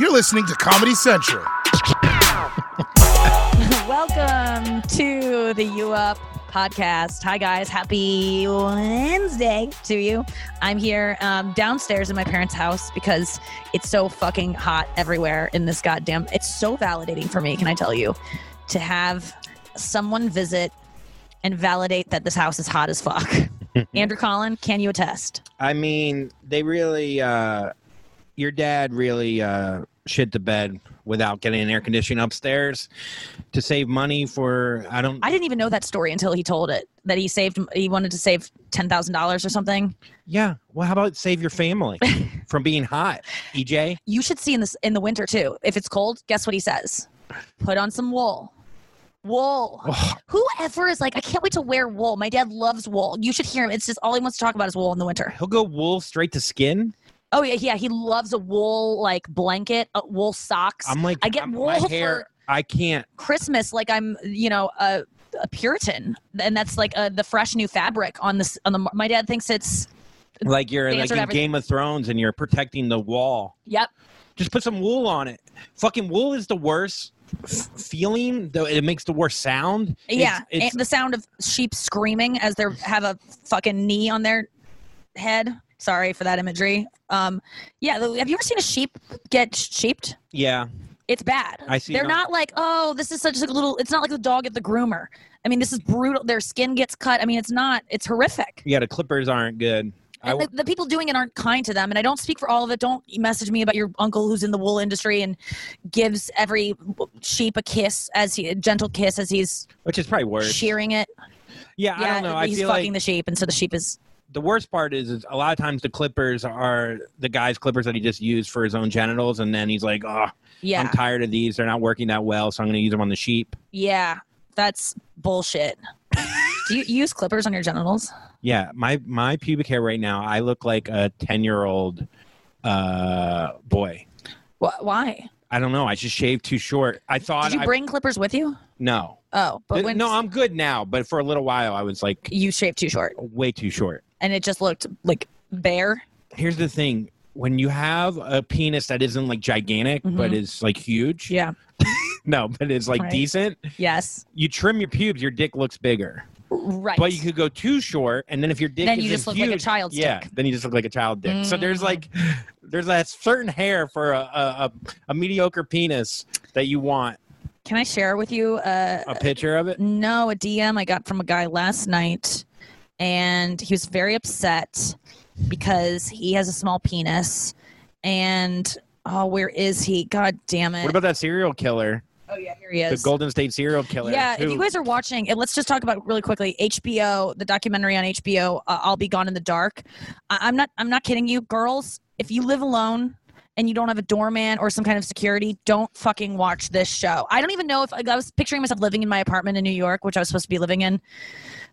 You're listening to Comedy Central. Welcome to the U Up podcast. Hi, guys. Happy Wednesday to you. I'm here um, downstairs in my parents' house because it's so fucking hot everywhere in this goddamn. It's so validating for me, can I tell you, to have someone visit and validate that this house is hot as fuck. Andrew Collin, can you attest? I mean, they really, uh, your dad really uh, shit the bed without getting an air conditioning upstairs to save money for, I don't, I didn't even know that story until he told it that he saved, he wanted to save $10,000 or something. yeah. Well, how about save your family from being hot, EJ? You should see in this in the winter too. If it's cold, guess what he says? Put on some wool. Wool. Oh, Whoever is like, I can't wait to wear wool. My dad loves wool. You should hear him. It's just all he wants to talk about is wool in the winter. he'll go wool straight to skin. Oh yeah, yeah. He loves a wool like blanket, uh, wool socks. I'm like, I get I'm- wool my for- hair. I can't. Christmas, like I'm, you know, a, a Puritan, and that's like uh, the fresh new fabric on this. On the my dad thinks it's Like you're like in everything. Game of Thrones and you're protecting the wall. yep. Just put some wool on it. Fucking wool is the worst feeling. Though it makes the worst sound. It's- Yeah, it's, and the sound of sheep screaming as they have a fucking knee on their head. Sorry for that imagery. Um, yeah, have you ever seen a sheep get sheeped? yeah. It's bad. I see They're not like, oh, this is such a little. It's not like the dog at the groomer. I mean, this is brutal. Their skin gets cut. I mean, it's not. It's horrific. Yeah, the clippers aren't good. I, the, the people doing it aren't kind to them. And I don't speak for all of it. Don't message me about your uncle who's in the wool industry and gives every sheep a kiss as he a gentle kiss as he's which is probably worse. shearing it. Yeah, I don't know. I he's feel fucking like the sheep, and so the sheep is the worst part is, is a lot of times the clippers are the guy's clippers that he just used for his own genitals, and then he's like, "Oh, yeah, I'm tired of these. They're not working that well, so I'm going to use them on the sheep." yeah. That's bullshit. Do you use clippers on your genitals? Yeah, my my pubic hair right now, I look like a ten year old uh, boy. Wh- Why? I don't know. I just shaved too short. I thought Did you I- bring clippers with you? no. Oh, but when no, I'm good now. But for a little while, I was like you shaved too short, way too short. And it just looked like bare. Here's the thing: when you have a penis that isn't like gigantic, but Mhm. is like huge, Yeah. no, but it's like Right. decent. Yes. You trim your pubes, your dick looks bigger. Right. But you could go too short, and then if your dick Then you just look like a huge- child's yeah, dick. then you just look like a child dick. So there's Mhm. like there's that certain hair for a a, a, a mediocre penis that you want. Can I share with you uh, A picture of it. No, a DM I got from a guy last night, and he was very upset because he has a small penis. And oh, where is he? God damn it! What about that serial killer, oh yeah, here he is. the. Golden State serial killer? yeah, if you guys are watching, and let's just talk about really quickly HBO, the documentary on HBO. Uh, I'll be gone in the dark. I- I'm not. I'm not kidding you, girls. If you live alone and you don't have a doorman or some kind of security, don't fucking watch this show. I don't even know if like, I was picturing myself living in my apartment in New York, which I was supposed to be living in,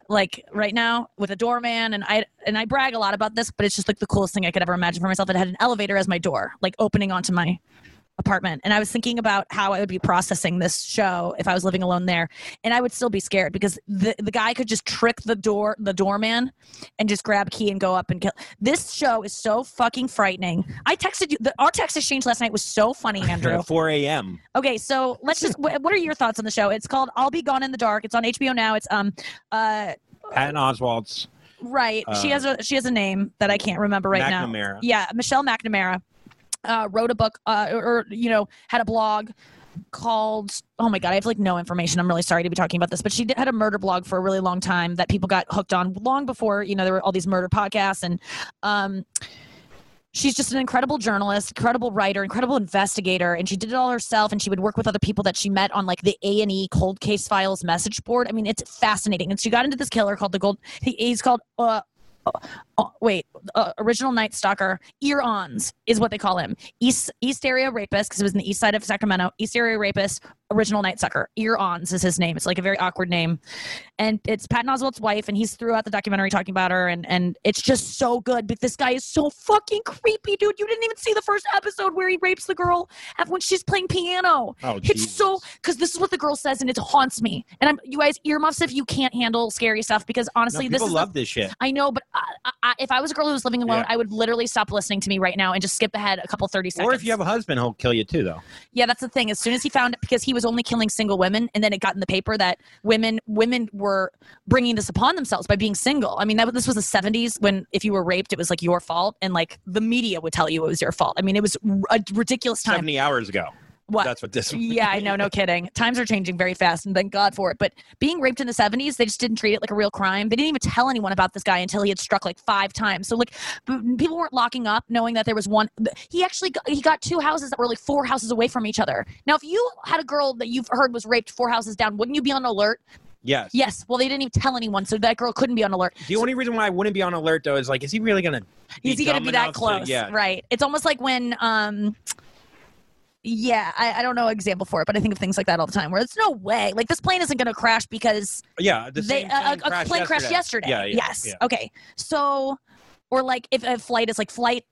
like right now with a doorman. And I and I brag a lot about this, but it's just like the coolest thing I could ever imagine for myself. It had an elevator as my door, like opening onto my apartment. And i was thinking about how i would be processing this show if i was living alone there. And i would still be scared because the, the guy could just trick the door the doorman and just grab a key and go up and kill. This show is so fucking frightening. I texted you the, our text exchange last night was so funny andrew. At 4 a.m. okay so let's just wh- what are your thoughts on the show? It's called i'll be gone in the dark. It's on hbo now. It's um uh Patton Oswalt's right. She Uh, has a she has a name that i can't remember right now. Yeah, Michelle McNamara uh, wrote a book, uh, or, you know, had a blog called. Oh my god, I have like no information. I'm really sorry to be talking about this, but she did, had a murder blog for a really long time that people got hooked on long before you know there were all these murder podcasts and. um She's just an incredible journalist, incredible writer, incredible investigator, and she did it all herself. And she would work with other people that she met on like the A and E Cold Case Files message board. I mean, it's fascinating. And she got into this killer called the Gold. He, he's called uh, uh, wait, uh, original Night Stalker, ear ons is what they call him. East East area rapist because it was in the east side of Sacramento. East area rapist, original Night Sucker. Ear ons is his name. It's like a very awkward name, and it's Patton Oswalt's wife, and he's throughout the documentary talking about her, and and it's just so good. But this guy is so fucking creepy, dude. You didn't even see the first episode where he rapes the girl when she's playing piano. Oh, It's so because this is what the girl says, and it haunts me. And I'm you guys earmuffs if you can't handle scary stuff because No, honestly, this people is love this shit. I know, but I, I- I, if I was a girl who was living alone, Yeah. I would literally stop listening to me right now and just skip ahead a couple thirty seconds. Or if you have a husband, he'll kill you too, though. Yeah, that's the thing. As soon as he found it, because he was only killing single women, and then it got in the paper that women women were bringing this upon themselves by being single. I mean, that this was the '70s when if you were raped, it was like your fault, and like the media would tell you it was your fault. I mean, it was a ridiculous time. 70 hours ago. What? That's what this yeah, I know, no kidding. Times are changing very fast, and thank God for it. But being raped in the 70s, they just didn't treat it like a real crime. They didn't even tell anyone about this guy until he had struck like five times. So like, people weren't locking up knowing that there was one. He actually got, he got two houses that were like four houses away from each other. Now, if you had a girl that you've heard was raped four houses down, wouldn't you be on alert? Yes. Yes. Well, they didn't even tell anyone, so that girl couldn't be on alert. The only reason why I wouldn't be on alert though is like, is he really gonna? be Is he going to be that enough to- close? yeah. Right. It's almost like when, um, yeah, I, I don't know example for it, but I think of things like that all the time where it's no way. Like this plane isn't going to crash because Yeah. The they same a, plane a crashed plane crashed yesterday. Yeah. yeah yes. yeah. Okay. So, or like if a flight is like flight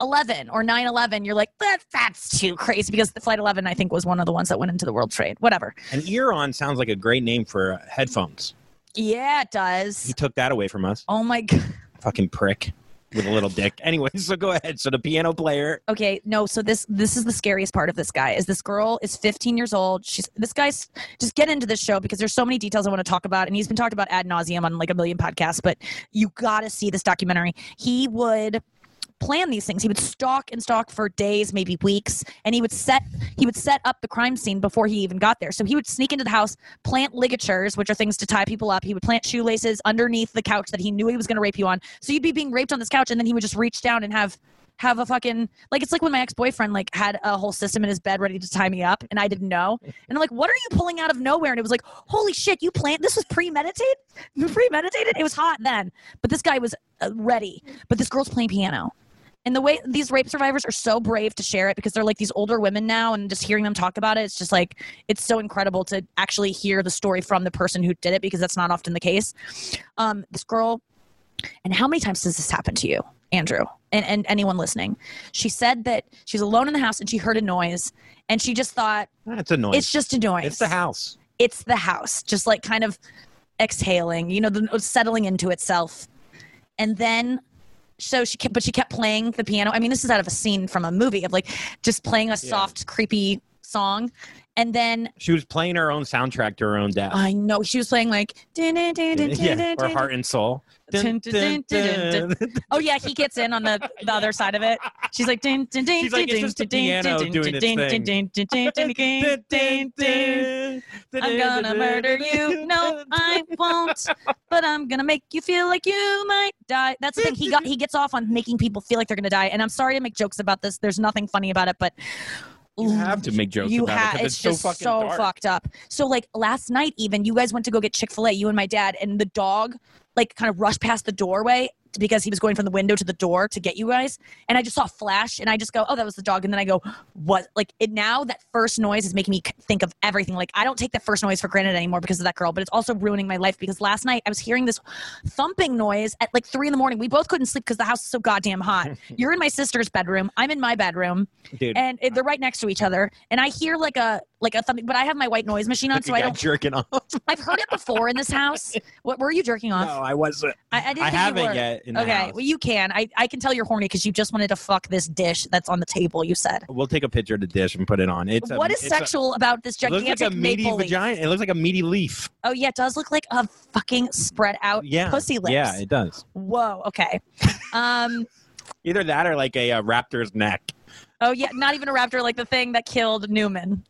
11 or 911, you're like, that, that's too crazy because the flight 11, I think, was one of the ones that went into the World Trade. Whatever. An ear on sounds like a great name for uh, headphones. Yeah, it does. He took that away from us. Oh my God. Fucking prick with a little dick. Anyway, so go ahead. So the piano player. okay no so this this is the scariest part of this guy is this girl is 15 years old she's this guy's just get into this show because there's so many details i want to talk about and he's been talked about ad nauseum on like a million podcasts but you gotta see this documentary he would plan these things he would stalk and stalk for days maybe weeks and he would set he would set up the crime scene before he even got there so he would sneak into the house plant ligatures which are things to tie people up he would plant shoelaces underneath the couch that he knew he was going to rape you on so you'd be being raped on this couch and then he would just reach down and have have a fucking like it's like when my ex-boyfriend like had a whole system in his bed ready to tie me up and I didn't know. And I'm like, what are you pulling out of nowhere? And it was like, holy shit, you planned this was premeditated? Premeditated? It was hot then. But this guy was uh, ready. But this girl's playing piano. And the way these rape survivors are so brave to share it because they're like these older women now and just hearing them talk about it, it's just like it's so incredible to actually hear the story from the person who did it because that's not often the case. Um, this girl and how many times does this happen to you, Andrew, and, and anyone listening? She said that she's alone in the house and she heard a noise and she just thought, That's annoying. it's just a noise. It's the house. It's the house, just like kind of exhaling, you know, the, settling into itself. And then, so she kept, but she kept playing the piano. I mean, this is out of a scene from a movie of like just playing a soft, creepy song. And then She was playing her own soundtrack to her own death. I know she was playing like, yeah, or heart and soul. Oh yeah, he gets in on the the other side of it. She's like, ding, ding, ding, ding, ding, ding, ding. I'm gonna murder you. No, I won't. But I'm gonna make you feel like you might die. That's the thing. He got he gets off on making people feel like they're gonna die. And I'm sorry to make jokes about this. There's nothing funny about it, but You have to make jokes you about have it it's, it's, so just fucking so dark. fucked up. So like last night even you guys went to go get Chick-fil-A, you and my dad, and the dog like kind of rushed past the doorway because he was going from the window to the door to get you guys. And I just saw a flash and I just go, Oh, that was the dog. And then I go, What like it now that first noise is making me think of everything. Like I don't take that first noise for granted anymore because of that girl, but it's also ruining my life because last night I was hearing this thumping noise at like three in the morning. We both couldn't sleep because the house is so goddamn hot. You're in my sister's bedroom. I'm in my bedroom Dude, and they're right next to each other. And I hear like a like a thumping, but I have my white noise machine on, like so I guy don't. jerking off. I've heard it before in this house. What were you jerking off? no. I wasn't. I, I didn't I think haven't were. yet. In Okay, house. well you can. I I can tell you're horny because you just wanted to fuck this dish that's on the table. You said. We'll take a picture of the dish and put it on. It's a, what is it's a- sexual about this It looks like a meaty maple leaf? vagina. It looks like a meaty leaf. Oh yeah, it does look like a fucking spread out Yeah. pussy lips. Yeah, it does. Whoa. Okay. Um. Either that or like a, uh raptor's neck. Oh yeah, not even a raptor like the thing that killed Newman.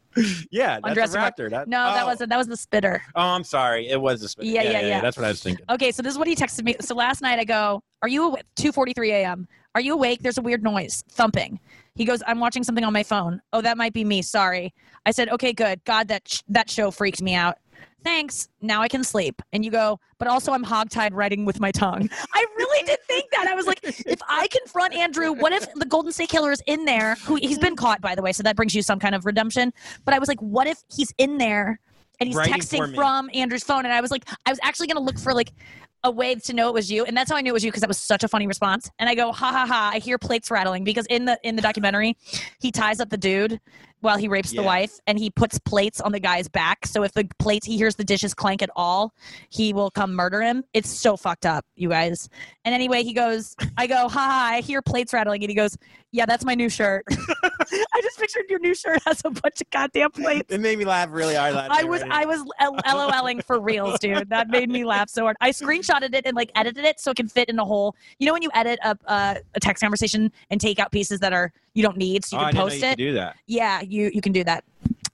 Yeah, that's a raptor. That, No, that oh. wasn't. That was the spitter. Oh, I'm sorry. It was a sp- Yeah, yeah, yeah. That's what I was thinking. Okay, so this is what he texted me. So last night I go, "Are you awake? 2:43 a.m. Are you awake? There's a weird noise, thumping." He goes, "I'm watching something on my phone." Oh, that might be me. Sorry. I said, "Okay, good. God, that sh- that show freaked me out." Thanks. Now I can sleep. And you go, but also I'm hogtied writing with my tongue. I really did think that. I was like, if I confront Andrew, what if the Golden State Killer is in there? Who he's been caught, by the way, so that brings you some kind of redemption. But I was like, what if he's in there and he's Writing texting from Andrew's phone? And I was like, I was actually gonna look for like a way to know it was you, and that's how I knew it was you because that was such a funny response. And I go, ha ha ha! I hear plates rattling because in the in the documentary, he ties up the dude while he rapes Yeah. the wife, and he puts plates on the guy's back. So if the plates he hears the dishes clank at all, he will come murder him. It's so fucked up, you guys. And anyway, he goes, I go, ha ha! I hear plates rattling, and he goes, yeah, that's my new shirt. I just pictured your new shirt has a bunch of goddamn plates. It made me laugh really hard. I was I was LOLing for reals, dude. That made me laugh so hard. I screenshotted it and like edited it so it can fit in a whole. You know when you edit a uh, a text conversation and take out pieces that are you don't need, so Oh, you I can post you it. do that. Yeah, you you can do that.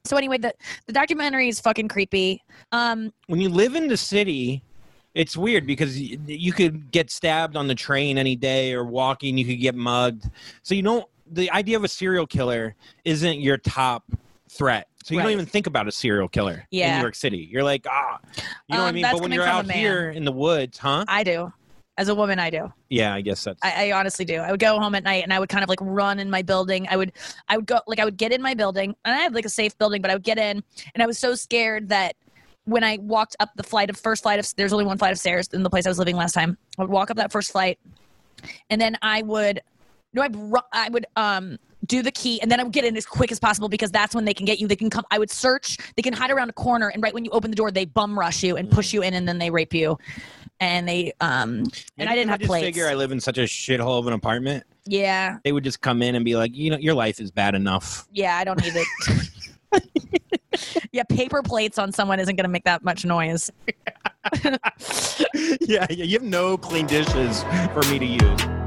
So anyway, the the documentary is fucking creepy. Um, when you live in the city, it's weird because you could get stabbed on the train any day or walking, you could get mugged. So you don't. The idea of a serial killer isn't your top threat. So you Right. don't even think about a serial killer in New York City. You're like, ah, you know what I Um, mean. But when you're out here in the woods, huh? I do. As a woman, I do. Yeah, I guess that's. I, I honestly do. I would go home at night and I would kind of like run in my building. I would, I would go like I would get in my building and I had like a safe building, but I would get in and I was so scared that when I walked up the flight of first flight of there's only one flight of stairs in the place I was living last time. I would walk up that first flight, and then I would, no, I'd I would um do the key and then I would get in as quick as possible because that's when they can get you. They can come. I would search. They can hide around a corner and right when you open the door, they bum rush you and push you in and then they rape you. And they um and I didn't have just plates. figure I live in such a shithole of an apartment. yeah. They would just come in and be like, you know, your life is bad enough. Yeah, I don't need it. yeah, paper plates on someone isn't going to make that much noise. yeah, yeah, you have no clean dishes for me to use.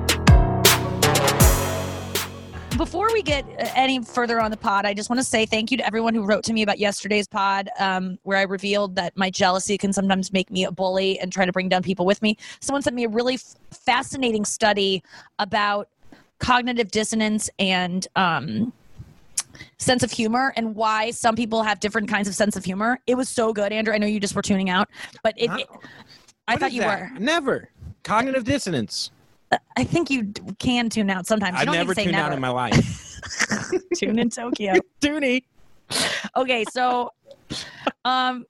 Before we get uh, any further on the pod, I just want to say thank you to everyone who wrote to me about yesterday's pod, um, where I revealed that my jealousy can sometimes make me a bully and try to bring down people with me. Someone sent me a really f- fascinating study about cognitive dissonance and um, sense of humor and why some people have different kinds of sense of humor. It was so good, Andrew. I know you just were tuning out, but it, it- I thought you that? were. Never. Cognitive dissonance. I think you can tune out sometimes. Don't never need to say tuned never. out in my life. tune in Tokyo. Toonie. Okay, so um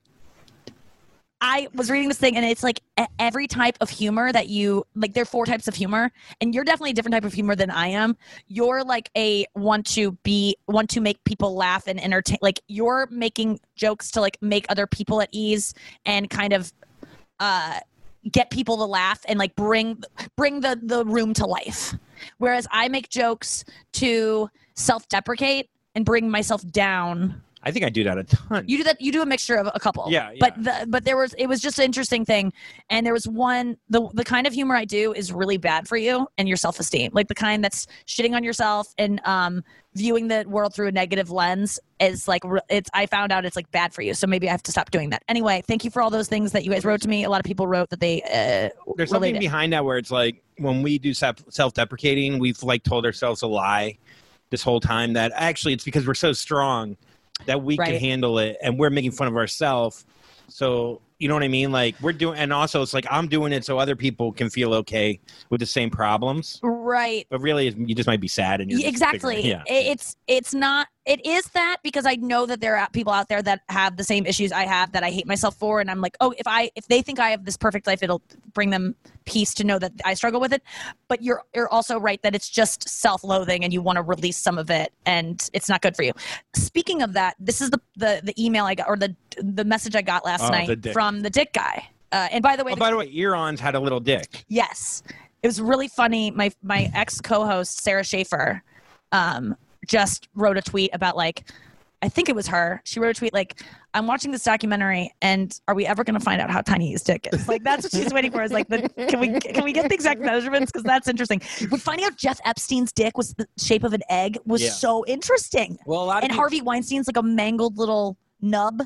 I was reading this thing and it's like every type of humor that you like there are four types of humor and you're definitely a different type of humor than I am. You're like a want to be want to make people laugh and entertain like you're making jokes to like make other people at ease and kind of uh get people to laugh and like bring bring the the room to life. Whereas I make jokes to self-deprecate and bring myself down I think I do that a ton. you do that. You do a mixture of a couple. Yeah, yeah. But the, but there was it was just an interesting thing, and there was one the the kind of humor I do is really bad for you and your self esteem, like the kind that's shitting on yourself and um viewing the world through a negative lens is like it's. I found out it's like bad for you, so maybe I have to stop doing that. Anyway, thank you for all those things that you guys wrote to me. A lot of people wrote that they uh, There's something related. behind that where it's like when we do self deprecating, we've like told ourselves a lie this whole time that actually it's because we're so strong that we can handle it and we're making fun of ourselves. So you know what I mean? Like we're doing, and also it's like I'm doing it so other people can feel okay with the same problems. right. But really, you just might be sad and you're exactly figuring- Yeah. It's it's not it is that because i know that there are people out there that have the same issues i have that i hate myself for and i'm like oh if i if they think i have this perfect life it'll bring them peace to know that i struggle with it but you're you're also right that it's just self-loathing and you want to release some of it and it's not good for you speaking of that this is the the, the email i got or the the message i got last Oh, the night dick. From the dick guy uh, and by the way Oh, the by the way, Eron's had a little dick. Yes. It was really funny. My my ex co-host Sara Schaefer um just wrote a tweet about like I think it was her. She wrote a tweet like, "I'm watching this documentary, and are we ever going to find out how tiny his dick is?" Like that's what she's waiting for. Is like, the, can we can we get the exact measurements? Because that's interesting. But finding out Jeff Epstein's dick was the shape of an egg was Yeah. so interesting, Well, a lot of and people- Harvey Weinstein's like a mangled little nub.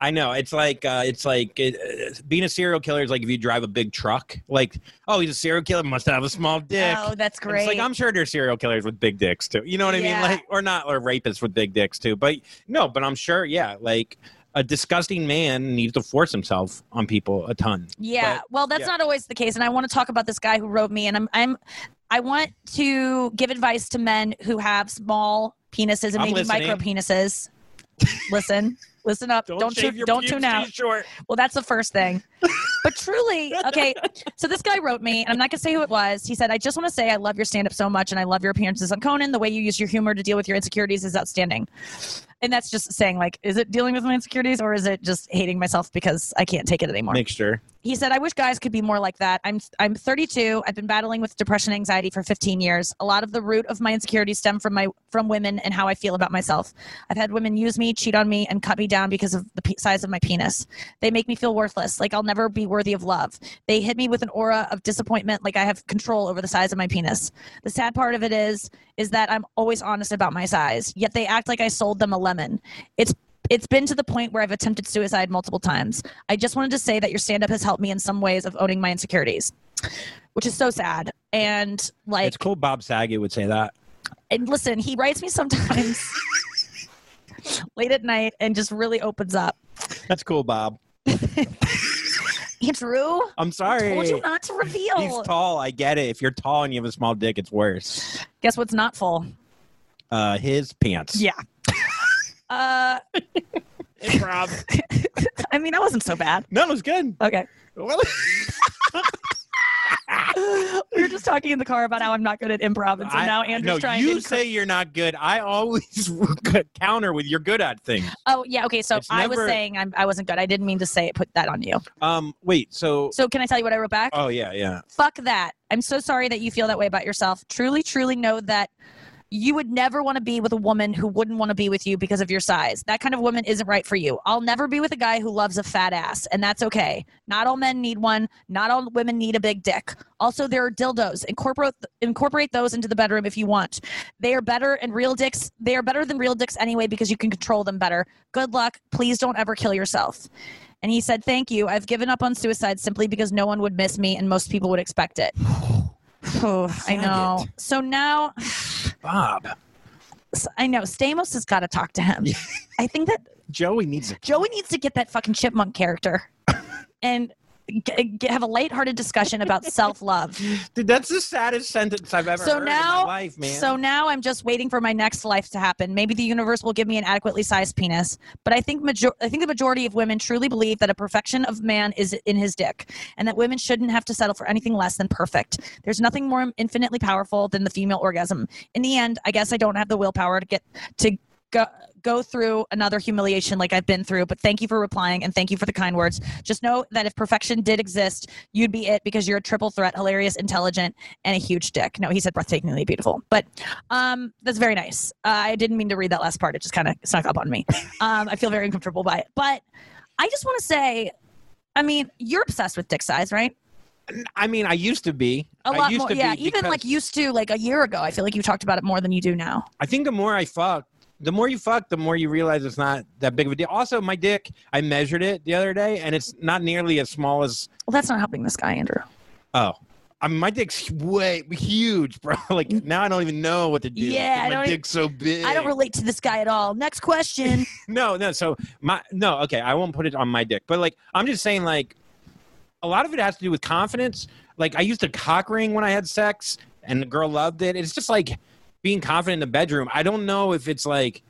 I know it's like uh, it's like it, uh, being a serial killer is like if you drive a big truck. Like, oh, he's a serial killer, must have a small dick. Oh, that's And great. It's like I'm sure there's serial killers with big dicks too. You know what I Yeah. mean? Like, or not, or rapists with big dicks too. But no, but I'm sure, yeah, like a disgusting man needs to force himself on people a ton. Yeah, But, well, that's yeah. not always the case, and I want to talk about this guy who wrote me, and I'm, I'm, I want to give advice to men who have small penises and I'm maybe listening. micro penises. Listen, listen up. Don't shave tu- your don't pubes tune out. Short. Well, that's the first thing. But truly, okay. So this guy wrote me, and I'm not gonna say who it was. He said, "I just want to say I love your stand-up so much, and I love your appearances on Conan. The way you use your humor to deal with your insecurities is outstanding." And that's just saying, like, is it dealing with my insecurities, or is it just hating myself because I can't take it anymore? Mixture. He said i wish guys could be more like that. I'm i'm 32 i've been battling with depression and anxiety for 15 years. A lot of the root of my insecurities stem from my from women and how i feel about myself. I've had women use me cheat on me and cut me down because of the size of my penis. They make me feel worthless. Like i'll never be worthy of love. They hit me with an aura of disappointment. Like i have control over the size of my penis. The sad part of it is is that i'm always honest about my size yet they act like i sold them a lemon. It's it's been to the point where I've attempted suicide multiple times. I just wanted to say that your stand up has helped me in some ways of owning my insecurities, which is so sad. And like, it's cool. Bob Saget would say that. and listen, he writes me sometimes late at night and just really opens up. That's cool, Bob. Andrew, I'm sorry. told you not to reveal. He's tall. I get it. If you're tall and you have a small dick, it's worse. Guess what's not full? Uh, his pants. Yeah. Uh, Improv. I mean, that wasn't so bad. no, it was good. Okay. Well, We were just talking in the car about how I'm not good at improv, and so I- now Andrew's no, trying you to. say you're not good. I always counter with you're good at things. Oh yeah, okay. So It's I was never- saying I'm, I wasn't good. I didn't mean to say it. Put that on you. Um, wait. So, So can I tell you what I wrote back? oh yeah, yeah. Fuck that. I'm so sorry that you feel that way about yourself. Truly, truly know that you would never want to be with a woman who wouldn't want to be with you because of your size. That kind of woman isn't right for you. I'll never be with a guy who loves a fat ass, and that's okay. Not all men need one. Not all women need a big dick. Also, there are dildos. Incorporate incorporate those into the bedroom if you want. They are better and real dicks. They are better than real dicks anyway because you can control them better. Good luck. Please don't ever kill yourself. And he said, Thank you. I've given up on suicide simply because no one would miss me and most people would expect it. Oh, I know. So now Bob. I know Stamos has got to talk to him. I think that Joey needs Joey needs to get that fucking chipmunk character and g- have a lighthearted discussion about self love. Dude, that's the saddest sentence I've ever So heard now- in my life, man. So now I'm just waiting for my next life to happen. Maybe the universe will give me an adequately sized penis, but I think major- I think the majority of women truly believe that a perfection of man is in his dick, and that women shouldn't have to settle for anything less than perfect. There's nothing more infinitely powerful than the female orgasm. In the end, I guess I don't have the willpower to get to go go through another humiliation like I've been through. But thank you for replying and thank you for the kind words. Just know that if perfection did exist, you'd be it because you're a triple threat, hilarious, intelligent, and a huge dick. No, he said breathtakingly beautiful, but um, that's very nice. Uh, I didn't mean to read that last part. It just kind of snuck up on me. Um, I feel very uncomfortable by it. But I just want to say, I mean, you're obsessed with dick size, right? I mean, I used to be. A lot used more. Yeah, even like used to, like a year ago. I feel like you talked about it more than you do now. I think the more I fuck, the more you fuck, the more you realize it's not that big of a deal. Also, my dick, I measured it the other day, and it's not nearly as small as Well, that's not helping this guy, Andrew. oh. I mean, my dick's way huge, bro. Like now, I don't even know what to do. Yeah, I my don't e- dick's so big. I don't relate to this guy at all. Next question. No, no. So my no. Okay, I won't put it on my dick, but like I'm just saying, like a lot of it has to do with confidence. Like I used to cock ring when I had sex, and the girl loved it. It's just like being confident in the bedroom. I don't know if it's like.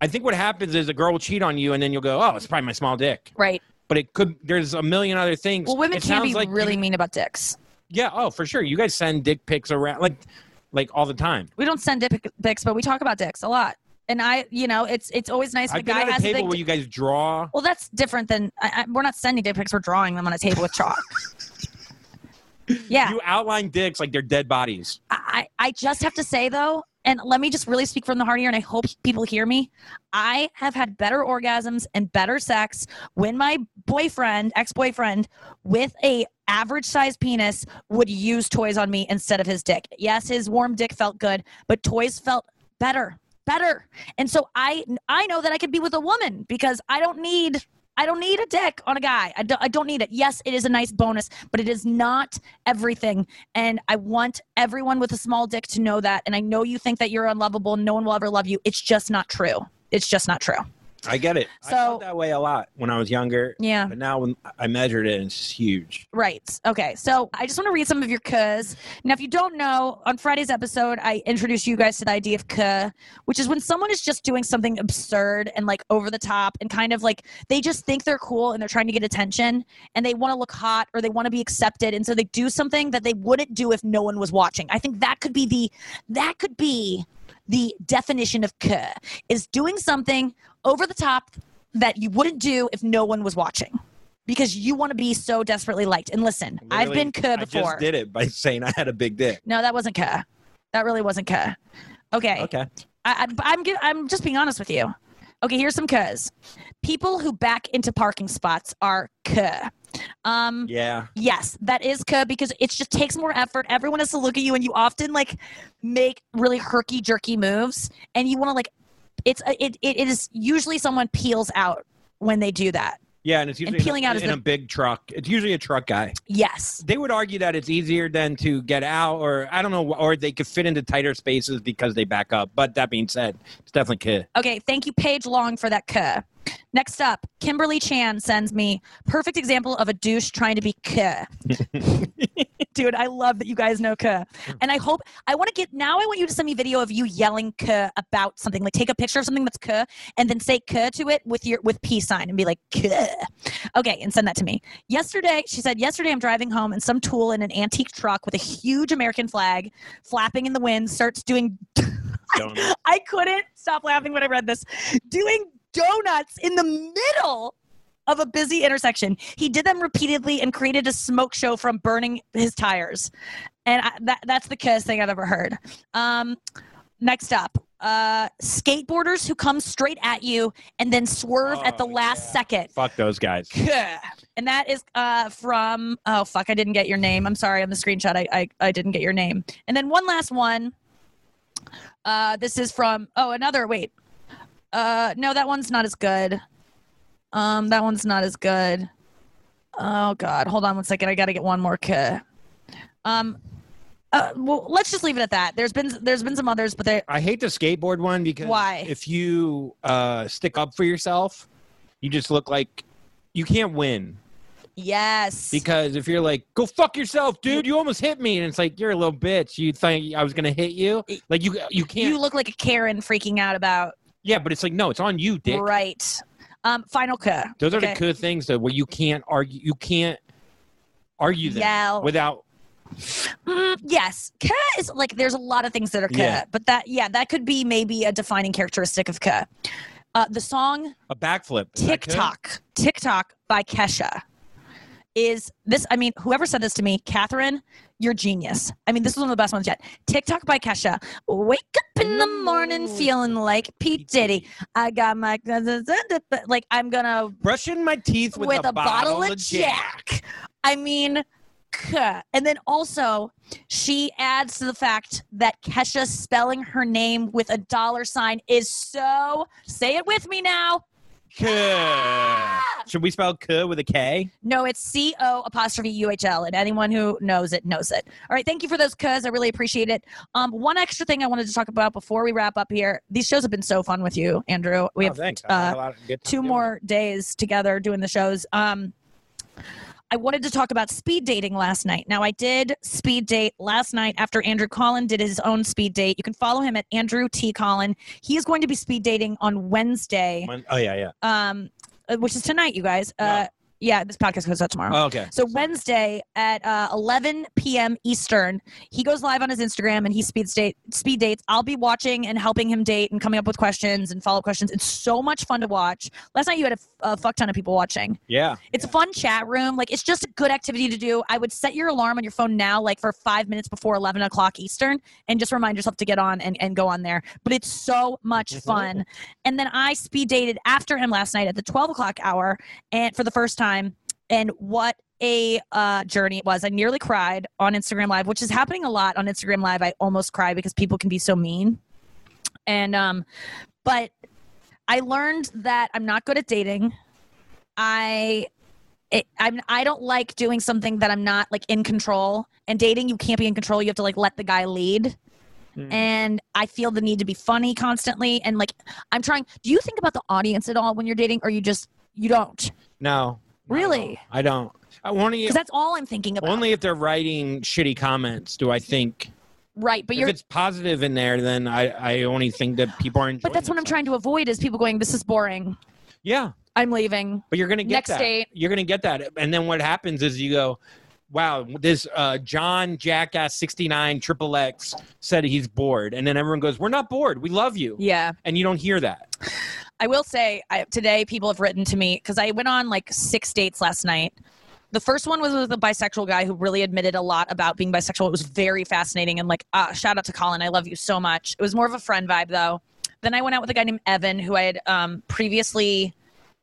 I think what happens is a girl will cheat on you, and then you'll go, "Oh, it's probably my small dick." right. But it could. There's a million other things. Well, women it can be like really you- mean about dicks. yeah. Oh, for sure. You guys send dick pics around like, like all the time. We don't send dick pics, but we talk about dicks a lot. And I, you know, it's it's always nice I've been guy at a table where you guys draw. well, that's different than I, I, we're not sending dick pics. We're drawing them on a table with chalk. yeah, You outline dicks like they're dead bodies. I, I just have to say though, and let me just really speak from the heart here, and I hope people hear me. I have had better orgasms and better sex when my boyfriend, ex-boyfriend, with a average sized penis would use toys on me instead of his dick. Yes, his warm dick felt good, but toys felt better, better. And so I I know that I could be with a woman because I don't need I don't need a dick on a guy. I don't, I don't need it. Yes, it is a nice bonus, but it is not everything. And I want everyone with a small dick to know that. And I know you think that you're unlovable and no one will ever love you. It's just not true. It's just not true. I get it. I So- felt that way a lot when I was younger. Yeah. But now when I measured it, it's huge. Right. Okay. So I just want to read some of your kuhs. Now, if you don't know, on Friday's episode, I introduced you guys to the idea of kuh, which is when someone is just doing something absurd and like over the top and kind of like they just think they're cool and they're trying to get attention and they want to look hot or they want to be accepted. And so they do something that they wouldn't do if no one was watching. I think that could be the, that could be the definition of kuh is doing something over the top that you wouldn't do if no one was watching because you want to be so desperately liked. And listen, I've Literally, been kuh I before. just did it by saying I had a big dick. No, that wasn't kuh. That really wasn't kuh. Okay, Okay. I, I, I'm I'm just being honest with you. Okay, here's some kuhs. People who back into parking spots are kuh. Um, Yeah. Yes, that is good because it just takes more effort. Everyone has to look at you, and you often like make really herky jerky moves, and you want to like. It's it, it is usually someone peels out when they do that. Yeah, and it's usually and peeling in, a, out is in the- a big truck. It's usually a truck guy. Yes, They would argue that it's easier than to get out, or I don't know, or they could fit into tighter spaces because they back up. But that being said, it's definitely kid. Okay, thank you, Paige Long, for that kuh. Next up, Kimberly Chan sends me perfect example of a douche trying to be kuh. Dude, I love that you guys know kuh. Mm. And I hope I want to get now I want you to send me video of you yelling kuh about something. Like take a picture of something that's kuh and then say kuh to it with your with peace sign and be like kuh. Okay, and send that to me. Yesterday, she said, yesterday I'm driving home and some tool in an antique truck with a huge American flag flapping in the wind starts doing Donuts. I couldn't stop laughing when I read this. Doing donuts in the middle of a busy intersection. He did them repeatedly and created a smoke show from burning his tires. And I, that, that's the coolest thing I've ever heard. Um, next up, uh, skateboarders who come straight at you and then swerve at the Oh, last yeah. second. Fuck those guys. And that is uh, from oh fuck, I didn't get your name. I'm sorry on the screenshot. I, I I didn't get your name. And then one last one. Uh, this is from oh another wait. Uh, no, that one's not as good. Um, that one's not as good. Oh god, hold on one second. I got to get one more kuh. Um, uh, well, let's just leave it at that. There's been there's been some others, but they I hate the skateboard one because Why? if you uh, stick up for yourself, you just look like you can't win. yes Because if you're like, go fuck yourself, dude, you almost hit me, and it's like you're a little bitch. You think I was gonna hit you? Like you, you can't. you look like a Karen freaking out about yeah, but it's like no, it's on you, dick. right. Um, final kuh. Those are the good things though, where you can't argue. You can't argue them Yell. without. Mm, yes, Kuh is like there's a lot of things that are Kuh, Yeah. but that yeah, that could be maybe a defining characteristic of Kuh. Uh, the song A backflip. Is? TikTok, TikTok by Kesha is this. I mean, whoever said this to me, Catherine, you're genius. I mean, this is one of the best ones yet. TikTok by Kesha. Wake up in the morning feeling like P. Diddy. I got my like I'm gonna Brushing my teeth with, a, bottle, of Jack. I mean, and then also she adds to the fact that Kesha spelling her name with a dollar sign is so. Say it with me now. Kuh. Should we spell kuh with a K? No, it's C O apostrophe U H L, and anyone who knows it knows it. All right, thank you for those cuz. I really appreciate it. Um, one extra thing I wanted to talk about before we wrap up here. These shows have been so fun with you, Andrew. We Oh, have thanks. I had uh, a lot of good two more days together doing the shows. Um, I wanted to talk about speed dating last night. Now, I did speed date last night after Andrew Collin did his own speed date. You can follow him at Andrew T. Collin. He is going to be speed dating on Wednesday. Mon- Oh yeah, yeah. um, uh, which is tonight, you guys. Uh. Yeah, this podcast goes out tomorrow. Oh, okay. So Wednesday at uh, 11 p.m. Eastern, he goes live on his Instagram and he speed date speed dates. I'll be watching and helping him date and coming up with questions and follow up questions. It's so much fun to watch. Last night you had a, fuck ton of people watching. Yeah. It's a fun chat room. Like it's just a good activity to do. I would set your alarm on your phone now, like for five minutes before 11 o'clock Eastern, and just remind yourself to get on and, and go on there. But it's so much fun. And then I speed dated after him last night at the 12 o'clock hour, and for the first time. And what a uh, journey it was. I nearly cried on Instagram Live, which is happening a lot on Instagram Live. I almost cry because people can be so mean. And um, but I learned that I'm not good at dating. I it, I'm I don't like doing something that I'm not like in control. And dating, you can't be in control. You have to like let the guy lead. Mm. and I feel the need to be funny constantly. And like, I'm trying. Do you think about the audience at all when you're dating, or you just you don't? No. Really? all. I don't. I only Because that's all I'm thinking about. only if they're writing shitty comments do I think. right, but if it's positive in there, then I I only think that people are. But that's what I'm trying to avoid is people going, "This is boring. Yeah, I'm leaving." but you're gonna get Next that. date. You're gonna get that, and then what happens is you go. Wow, this uh, John Jackass 69 Triple X said he's bored, and then everyone goes, "We're not bored. We love you," Yeah. and you don't hear that. I will say I, today people have written to me because I went on like six dates last night. The first one was with a bisexual guy who really admitted a lot about being bisexual. It was very fascinating and like uh, shout out to Colin, I love you so much. It was more of a friend vibe though. Then I went out with a guy named Evan who I had um, previously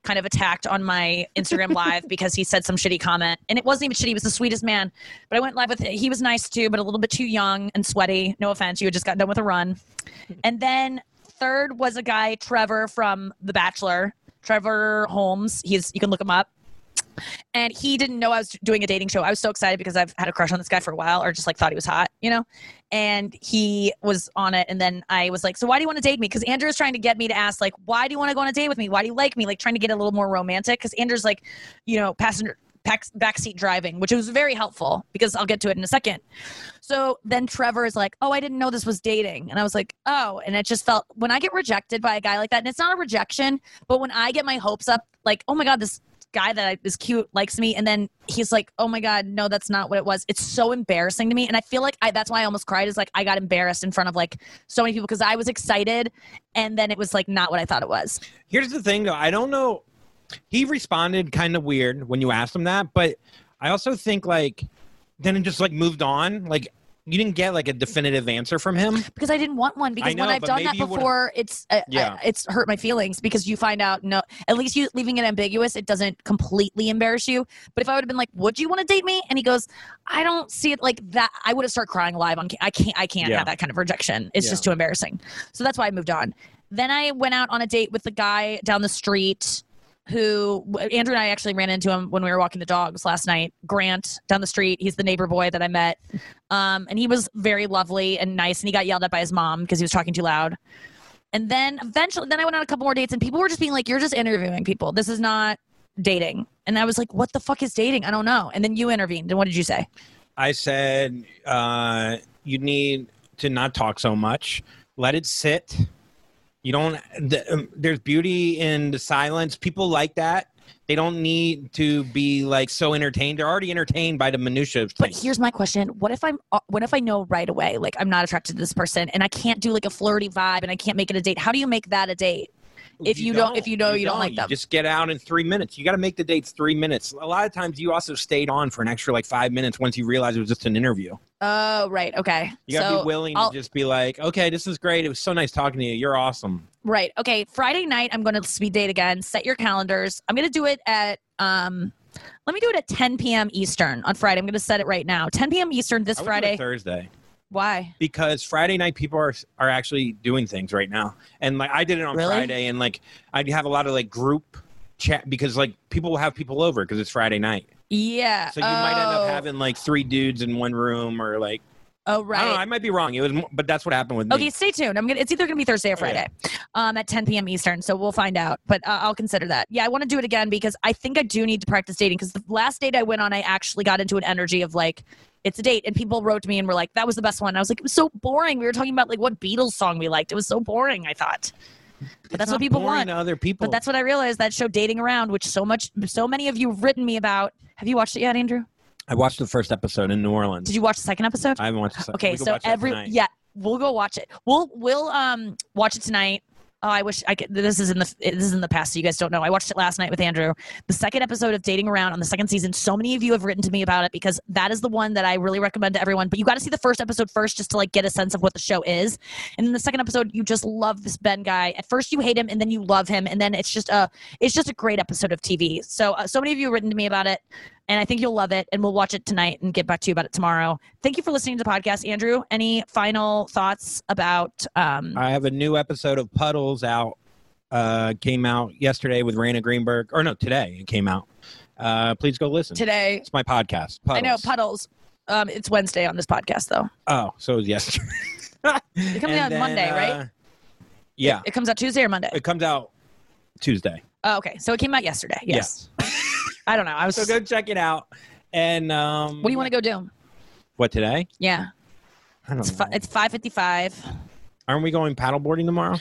kind of attacked on my Instagram live because he said some shitty comment. And it wasn't even shitty, he was the sweetest man. But I went live with he was nice too, but a little bit too young and sweaty. No offense, you had just got done with a run. And then third was a guy, Trevor from The Bachelor. Trevor Holmes. He's you can look him up. And he didn't know I was doing a dating show. I was so excited because I've had a crush on this guy for a while, or just like thought he was hot, you know. And he was on it, and then I was like, "So why do you want to date me?" Because Andrew's trying to get me to ask, like, "Why do you want to go on a date with me? Why do you like me?" Like trying to get a little more romantic. Because Andrew's like, you know, passenger back, backseat driving, which was very helpful because I'll get to it in a second. So then Trevor is like, "Oh, I didn't know this was dating," and I was like, "Oh," and it just felt when I get rejected by a guy like that, and it's not a rejection, but when I get my hopes up, like, "Oh my god, this guy that is cute likes me," and then he's like, "Oh my god, no, that's not what it was." It's so embarrassing to me, and I feel like I, that's why I almost cried. Is like I got embarrassed in front of like so many people because I was excited, and then it was like not what I thought it was. Here's the thing, though. I don't know. He responded kind of weird when you asked him that, but I also think like then it just like moved on. Like you didn't get like a definitive answer from him. because I didn't want one because know, when I've done that before, it's uh, Yeah. uh, it's hurt my feelings because you find out no, at least you leaving it ambiguous, it doesn't completely embarrass you. But if I would have been like, "Would you want to date me?" and he goes, "I don't see it like that," I would have started crying live on. I can't. I can't Yeah. have that kind of rejection. It's Yeah. just too embarrassing. So that's why I moved on. Then I went out on a date with the guy down the street who Andrew and I actually ran into him when we were walking the dogs last night. Grant down the street. He's the neighbor boy that I met. Um, and he was very lovely and nice. And he got yelled at by his mom because he was talking too loud. And then eventually, then I went on a couple more dates and people were just being like, you're just interviewing people. This is not dating. And I was like, what the fuck is dating? I don't know. And then you intervened. And what did you say? I said uh, you need to not talk so much. Let it sit. You don't. The, um, there's beauty in the silence. People like that. They don't need to be like so entertained. They're already entertained by the minutia of But here's my question: What if I'm? uh, What if I know right away, like I'm not attracted to this person, and I can't do like a flirty vibe, and I can't make it a date? How do you make that a date? If you don't- if you know you don't like them. just get out in three minutes. You got to make the dates three minutes. A lot of times, you also stayed on for an extra like five minutes once you realized it was just an interview. Oh, right. Okay. You got to so be willing I'll- to just be like, okay, this is great. It was so nice talking to you. You're awesome. Right. Okay. Friday night, I'm going to speed date again. Set your calendars. I'm going to do it at um. Let me do it at 10 p.m. Eastern on Friday. I'm going to set it right now. 10 p.m. Eastern this I would do it Friday. Thursday. Why? because Friday night people are are actually doing things right now, and like I did it on Really? Friday, and like I'd have a lot of like group chat because like people will have people over because it's Friday night, Yeah. so you might end Oh. up having like three dudes in one room or like Oh, right. I don't know. I might be wrong. It was, but that's what happened with me. Okay, stay tuned. I'm gonna. It's either gonna be Thursday or Oh. Friday, um, at 10 p.m. Eastern. So we'll find out. But uh, I'll consider that. Yeah, I want to do it again because I think I do need to practice dating. Because the last date I went on, I actually got into an energy of like, it's a date, and people wrote to me and were like, "That was the best one." I was like, "It was so boring." We were talking about like what Beatles song we liked. It was so boring. I thought. But It's that's what people want. other people. But that's what I realized that show dating around, which so much, so many of you have written me about. Have you watched it yet, Andrew? I watched the first episode in New Orleans. Did you watch the second episode? I haven't watched. The second. Okay, so every yeah, we'll go watch it. We'll we'll um watch it tonight. Oh, I wish I could. This is in the this is in the past, so you guys don't know. I watched it last night with Andrew. The second episode of Dating Around on the second season. So many of you have written to me about it because that is the one that I really recommend to everyone. But you got to see the first episode first, just to like get a sense of what the show is. And in the second episode, you just love this Ben guy. At first, you hate him, and then you love him, and then it's just a it's just a great episode of TV. So uh, so many of you have written to me about it and I think you'll love it. And we'll watch it tonight and get back to you about it tomorrow. Thank you for listening to the podcast, Andrew. Any final thoughts about? Um, I have a new episode of Puddles out. Uh, came out yesterday with Raina Greenberg, or no, today it came out. Uh, please go listen. today. It's my podcast. I know Puddles. puddles. Um, it's Wednesday on this podcast though. Oh, so it was yesterday. It comes out Monday, right? Yeah, It comes out Tuesday or Monday. it comes out Tuesday. Oh, okay, so it came out yesterday. Yes. I don't know. I was. So go check it out. And um, what do you want to go do? What today? Yeah, I don't it's know. fi- it's five fifty five. Aren't we going paddleboarding tomorrow?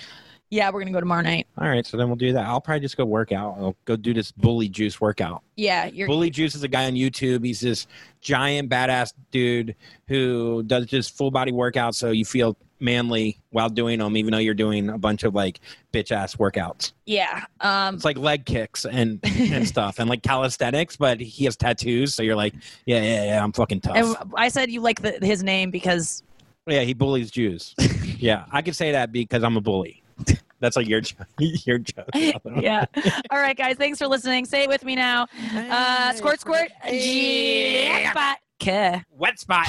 Yeah, we're gonna go tomorrow night. All right, so then we'll do that. I'll probably just go work out. I'll go do this bully juice workout. Yeah, you're. Bully Juice is a guy on YouTube. He's this giant badass dude who does just full body workouts so you feel manly while doing them, even though you're doing a bunch of like bitch ass workouts. Yeah. Um. It's like leg kicks and and stuff and like calisthenics, but he has tattoos, so you're like, yeah, yeah, yeah, I'm fucking tough. And I said you like the, his name because yeah, he bullies Jews. yeah, I could say that because I'm a bully. That's like your jo- your joke. yeah. All right, guys. Thanks for listening. Say it with me now. Uh, squirt, squirt. Yeah. Spot. K. Wet spot.